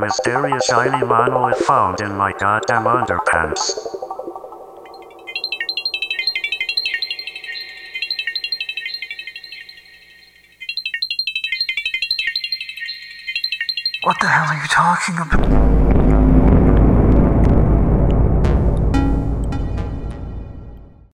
Mysterious shiny monolith found in my goddamn underpants. What the hell are you talking about?